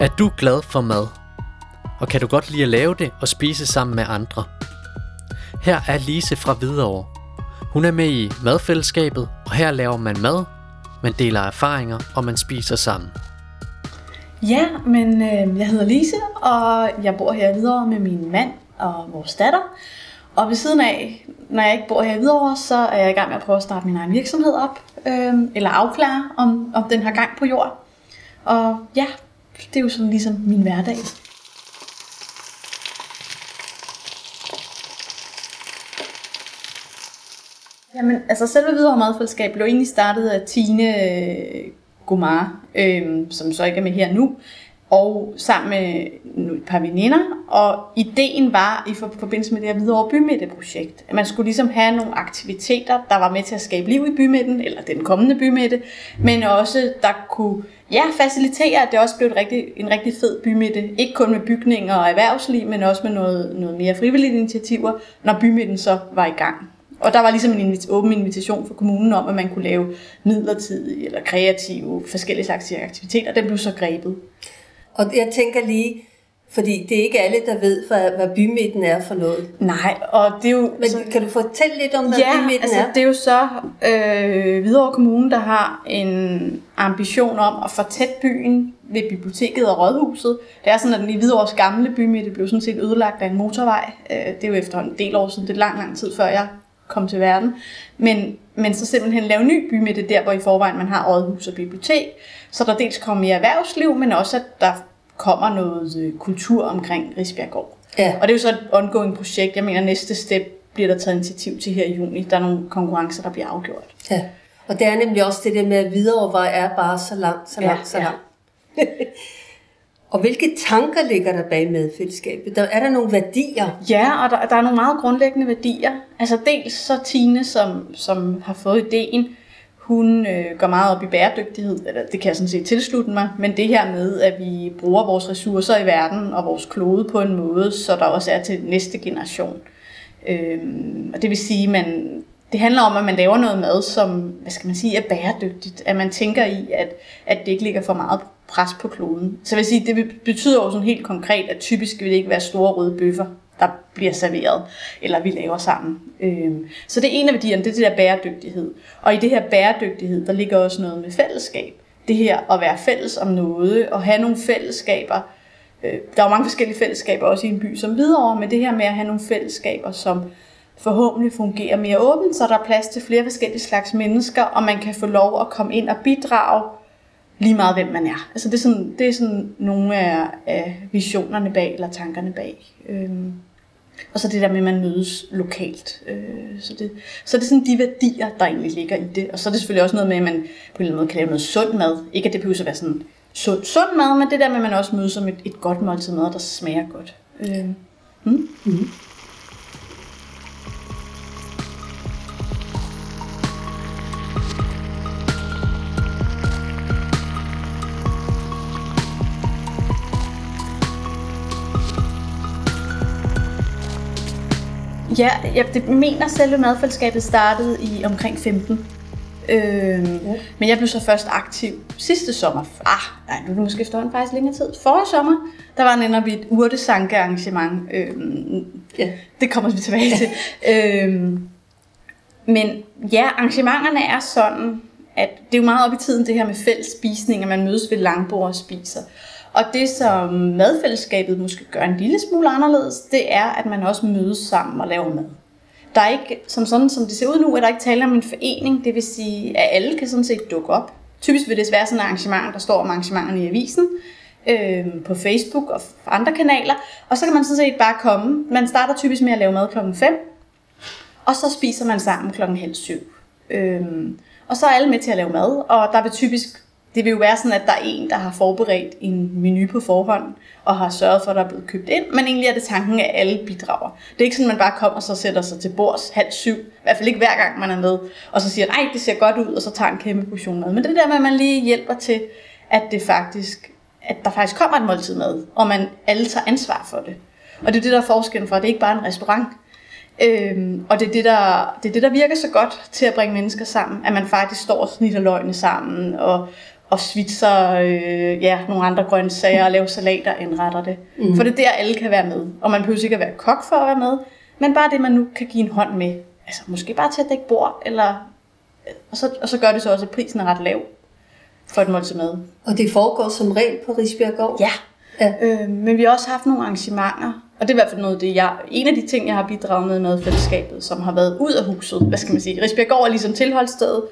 Er du glad for mad? Og kan du godt lide at lave det og spise sammen med andre? Her er Lise fra Hvidovre. Hun er med i madfællesskabet, og her laver man mad, man deler erfaringer, og man spiser sammen. Ja, men øh, jeg hedder Lise, og jeg bor her i med min mand og vores datter. Og ved siden af, når jeg ikke bor her i så er jeg i gang med at prøve at starte min egen virksomhed op, øh, eller afklare, om, om den har gang på jord. Og ja, det er jo sådan ligesom min hverdag. Jamen, altså selve Hvidovre Madfællesskab blev egentlig startet af Tine øh, Gomar, øh, som så ikke er med her nu, og sammen med et par veninder, og ideen var i forbindelse med det her Hvidovre Bymidte-projekt, at man skulle ligesom have nogle aktiviteter, der var med til at skabe liv i bymidten, eller den kommende bymidte, men også der kunne ja, facilitere, at det også blev et rigtig, en rigtig fed bymidte, ikke kun med bygninger og erhvervsliv, men også med noget, noget mere frivillige initiativer, når bymidten så var i gang. Og der var ligesom en invit- åben invitation for kommunen om, at man kunne lave midlertidige eller kreative forskellige slags aktiviteter. Den blev så grebet. Og jeg tænker lige, fordi det er ikke alle, der ved, hvad, bymidten er for noget. Nej, og det er jo... Men så, kan du fortælle lidt om, hvad ja, bymidten altså, er? det er jo så øh, Hvidovre Kommune, der har en ambition om at fortætte byen ved biblioteket og rådhuset. Det er sådan, at i Hvidovres gamle bymidte blev sådan set ødelagt af en motorvej. Øh, det er jo efter en del år siden, det er lang, lang tid før jeg kom til verden. Men, men så simpelthen lave ny bymidte der, hvor i forvejen man har rådhus og bibliotek. Så der dels kommer mere erhvervsliv, men også at der kommer noget øh, kultur omkring Risbjerggård. Ja. Og det er jo så et ongoing projekt. Jeg mener, næste step bliver der taget initiativ til her i juni. Der er nogle konkurrencer, der bliver afgjort. Ja. Og det er nemlig også det der med, at Hvidovre er bare så langt, så Ja, langt, så ja. og hvilke tanker ligger der bag med fællesskabet? Der, er der nogle værdier? Ja, og der, der er nogle meget grundlæggende værdier. Altså dels så Tine, som, som har fået ideen, hun øh, går meget op i bæredygtighed, eller det kan jeg sådan set tilslutte mig, men det her med, at vi bruger vores ressourcer i verden og vores klode på en måde, så der også er til næste generation. Øhm, og det vil sige, man, det handler om, at man laver noget mad, som hvad skal man sige, er bæredygtigt. At man tænker i, at, at det ikke ligger for meget pres på kloden. Så vil sige, det betyder jo sådan helt konkret, at typisk vil det ikke være store røde bøffer, der bliver serveret, eller vi laver sammen. Øhm, så det er en af værdierne, det er det der bæredygtighed. Og i det her bæredygtighed, der ligger også noget med fællesskab. Det her at være fælles om noget, og have nogle fællesskaber. Øh, der er jo mange forskellige fællesskaber også i en by som videre, men det her med at have nogle fællesskaber, som forhåbentlig fungerer mere åbent, så der er plads til flere forskellige slags mennesker, og man kan få lov at komme ind og bidrage lige meget, hvem man er. Altså det er sådan, det er sådan nogle af, af visionerne bag, eller tankerne bag. Øhm, og så det der med, at man mødes lokalt. Øh, så, det, så det er sådan de værdier, der egentlig ligger i det. Og så er det selvfølgelig også noget med, at man på en eller anden måde kan lave noget sund mad. Ikke at det behøver at være sådan sund, sund mad, men det der med, at man også mødes som et, et godt måltid mad, der smager godt. Øh, mm. Mm. Ja, jeg det mener selve madfællesskabet startede i omkring 15. Øhm, ja. Men jeg blev så først aktiv sidste sommer. Ah, nej, nu er det måske efterhånden faktisk længere tid. Forrige sommer, der var netop et urtesanke arrangement. Øhm, Ja. det kommer vi tilbage til. øhm, men ja, arrangementerne er sådan, at det er jo meget op i tiden det her med fælles spisning, at man mødes ved langbord og spiser. Og det, som madfællesskabet måske gør en lille smule anderledes, det er, at man også mødes sammen og laver mad. Der er ikke, som sådan som det ser ud nu, er der ikke tale om en forening, det vil sige, at alle kan sådan set dukke op. Typisk vil det være sådan et arrangement, der står om arrangementerne i avisen, øh, på Facebook og andre kanaler, og så kan man sådan set bare komme. Man starter typisk med at lave mad klokken 5, og så spiser man sammen klokken halv syv. Øh, og så er alle med til at lave mad, og der vil typisk, det vil jo være sådan, at der er en, der har forberedt en menu på forhånd, og har sørget for, at der er blevet købt ind, men egentlig er det tanken, at alle bidrager. Det er ikke sådan, at man bare kommer og så sætter sig til bords halv syv, i hvert fald ikke hver gang man er med, og så siger, nej, det ser godt ud, og så tager en kæmpe portion mad. Men det der med, at man lige hjælper til, at det faktisk, at der faktisk kommer et måltid med, og man alle tager ansvar for det. Og det er det, der er forskellen for, det er ikke bare en restaurant. Øhm, og det er det, der, det er det, der virker så godt til at bringe mennesker sammen, at man faktisk står og snitter løgne sammen, og, og svitser øh, ja, nogle andre grøntsager og lave salater og indretter det. Mm. For det er der, alle kan være med. Og man behøver ikke at være kok for at være med, men bare det, man nu kan give en hånd med. Altså måske bare til at dække bord, eller, og, så, og så gør det så også, at prisen er ret lav for et måltid mad. Og det foregår som regel på Risbjerggård? Ja. Ja. Øh, men vi har også haft nogle arrangementer, og det er i hvert fald noget det, jeg, en af de ting, jeg har bidraget med i madfællesskabet, som har været ud af huset. Hvad skal man sige? Risbjerggård er ligesom tilholdsstedet,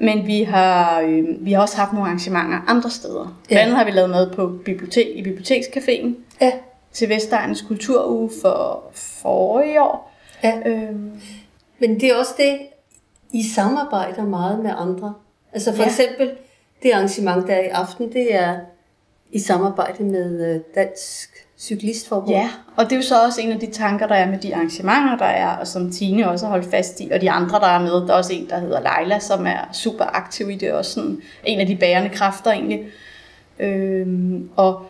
men vi har, øh, vi har også haft nogle arrangementer andre steder. Ja. Blandt andet har vi lavet noget på bibliotek, i Bibliotekscaféen Ja. til Vestegns Kulturuge for forrige år. ja. Øhm, Men det er også det, I samarbejder meget med andre. Altså for Ja. ja. eksempel det arrangement, der er i aften, det er i samarbejde med øh, Dansk Cyklistforbund. ja, og det er jo så også en af de tanker, der er med de arrangementer, der er, og som Tine også har holdt fast i, og de andre, der er med. Der er også en, der hedder Leila, som er super aktiv i det, og sådan en af de bærende kræfter egentlig. Øhm, og,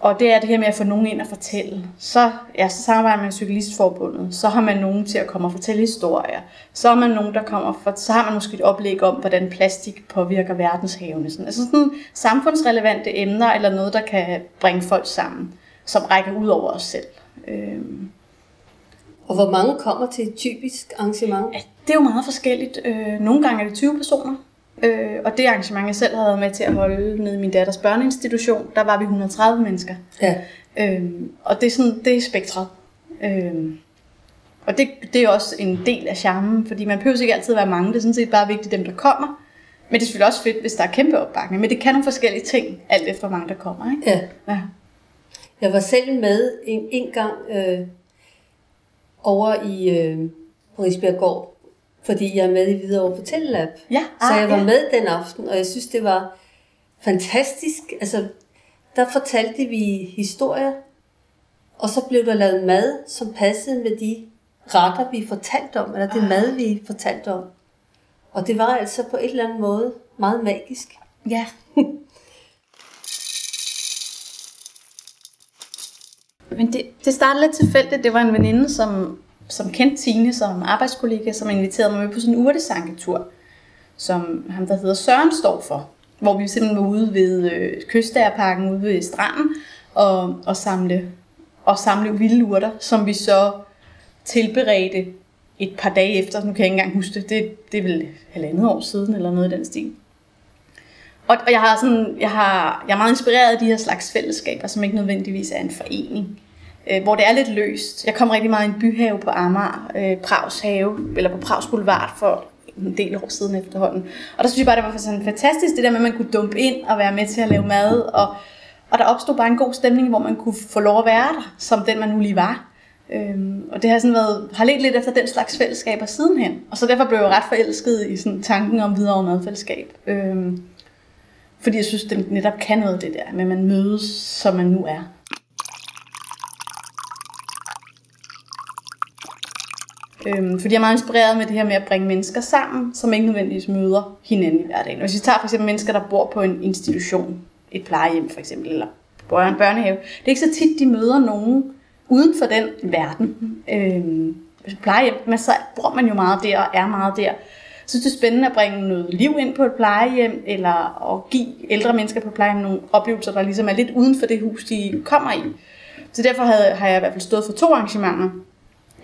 og det er det her med at få nogen ind og fortælle. Så, ja, så samarbejder man med Cyklistforbundet, så har man nogen til at komme og fortælle historier. Så har man nogen, der kommer for, så har man måske et oplæg om, hvordan plastik påvirker verdenshavene. Sådan, altså sådan samfundsrelevante emner, eller noget, der kan bringe folk sammen, som rækker ud over os selv. Øhm, Og hvor mange kommer til et typisk arrangement? Ja, det er jo meget forskelligt. Øh, nogle gange er det 20 personer, øh, og det arrangement, jeg selv havde været med til at holde nede i min datters børneinstitution, der var vi 130 mennesker. Ja. Øh, og det er, sådan, det er spektret. Øh, og det, det er også en del af charmen, fordi man behøver ikke altid være mange. Det er sådan set bare vigtigt, dem der kommer. Men det er selvfølgelig også fedt, hvis der er kæmpe opbakning. Men det kan nogle forskellige ting, alt efter hvor mange der kommer. Ikke? ja. Ja. Jeg var selv med en, en gang øh, over i øh, Risbjerggård, fordi jeg er med i Hvidovre Fortællelab. Ja, Så ah, jeg var ja. med den aften, og jeg synes, det var fantastisk. Altså, der fortalte vi historier, og så blev der lavet mad, som passede med de retter, vi fortalte om, eller det mad, vi fortalte om. Og det var altså på et eller andet måde meget magisk. Ja. Men det, det startede lidt tilfældigt. Det var en veninde, som, som kendte Tine som arbejdskollega, som inviterede mig med på sådan en urtesanketur, som ham, der hedder Søren, står for. Hvor vi simpelthen var ude ved øh, Kystærparken, ude ved stranden, og, og samle, og samle vilde urter, som vi så tilberedte et par dage efter. Nu kan jeg ikke engang huske det. Det, det er vel halvandet år siden, eller noget i den stil. Og, og jeg, har sådan, jeg, har, jeg er meget inspireret af de her slags fællesskaber, som ikke nødvendigvis er en forening. Øh, hvor det er lidt løst. Jeg kom rigtig meget i en byhave på Amager, øh, Prags have, eller på Prags Boulevard for en del år siden efterhånden. Og der synes jeg bare, det var sådan fantastisk, det der med, at man kunne dumpe ind og være med til at lave mad. Og, og der opstod bare en god stemning, hvor man kunne få lov at være der, som den man nu lige var. Øhm, og det har sådan været, har let lidt efter den slags fællesskaber sidenhen. Og så derfor blev jeg ret forelsket i sådan tanken om videre madfællesskab. Øhm, fordi jeg synes, det netop kan noget det der, med at man mødes, som man nu er. Øhm, fordi jeg er meget inspireret med det her med at bringe mennesker sammen, som ikke nødvendigvis møder hinanden i hverdagen. Hvis vi tager for eksempel mennesker, der bor på en institution, et plejehjem for eksempel, eller bor i en børnehave, det er ikke så tit, de møder nogen uden for den verden. Øhm, plejehjem, men så bor man jo meget der og er meget der. Så synes det er spændende at bringe noget liv ind på et plejehjem, eller at give ældre mennesker på plejehjem nogle oplevelser, der ligesom er lidt uden for det hus, de kommer i. Så derfor havde, har jeg i hvert fald stået for to arrangementer.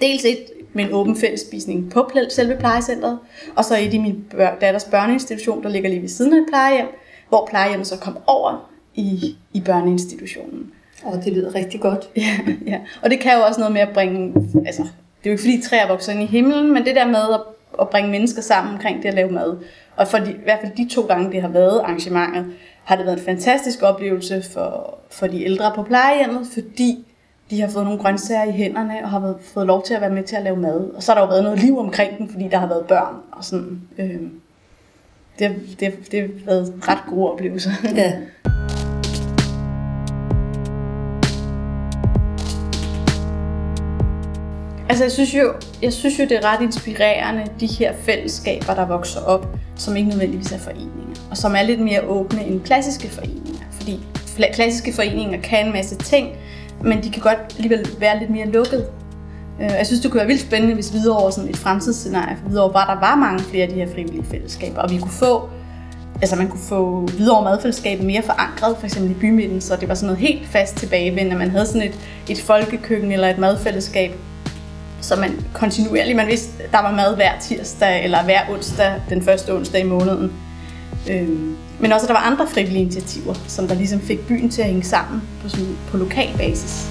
Dels et med en åben fællesspisning på selve plejecentret, og så et i min bør- datters børneinstitution, der ligger lige ved siden af et plejehjem, hvor plejehjemmet så kom over i, i børneinstitutionen. Og det lyder rigtig godt. Ja, ja. Og det kan jo også noget med at bringe, altså, det er jo ikke fordi træer vokser ind i himlen, men det der med at, at bringe mennesker sammen omkring det at lave mad. Og for de, i hvert fald de to gange, det har været arrangementet, har det været en fantastisk oplevelse for, for de ældre på plejehjemmet, fordi de har fået nogle grøntsager i hænderne og har været, fået lov til at være med til at lave mad. Og så har der jo været noget liv omkring den, fordi der har været børn og sådan. Øh, det, det, det har været ret gode oplevelser. Ja. Altså, jeg synes, jo, jeg synes jo, det er ret inspirerende, de her fællesskaber, der vokser op, som ikke nødvendigvis er foreninger, og som er lidt mere åbne end klassiske foreninger. Fordi klassiske foreninger kan en masse ting, men de kan godt alligevel være lidt mere lukket. Øh, jeg synes, det kunne være vildt spændende, hvis Hvidovre sådan et fremtidsscenarie for Hvidovre var, der var mange flere af de her frivillige fællesskaber, og vi kunne få altså man kunne få videre madfællesskabet mere forankret, for eksempel i bymidten, så det var sådan noget helt fast tilbagevendende. Man havde sådan et, et folkekøkken eller et madfællesskab, så man kontinuerligt, man vidste, der var mad hver tirsdag eller hver onsdag, den første onsdag i måneden. Øhm, men også, at der var andre frivillige initiativer, som der ligesom fik byen til at hænge sammen på, sådan, på lokal basis.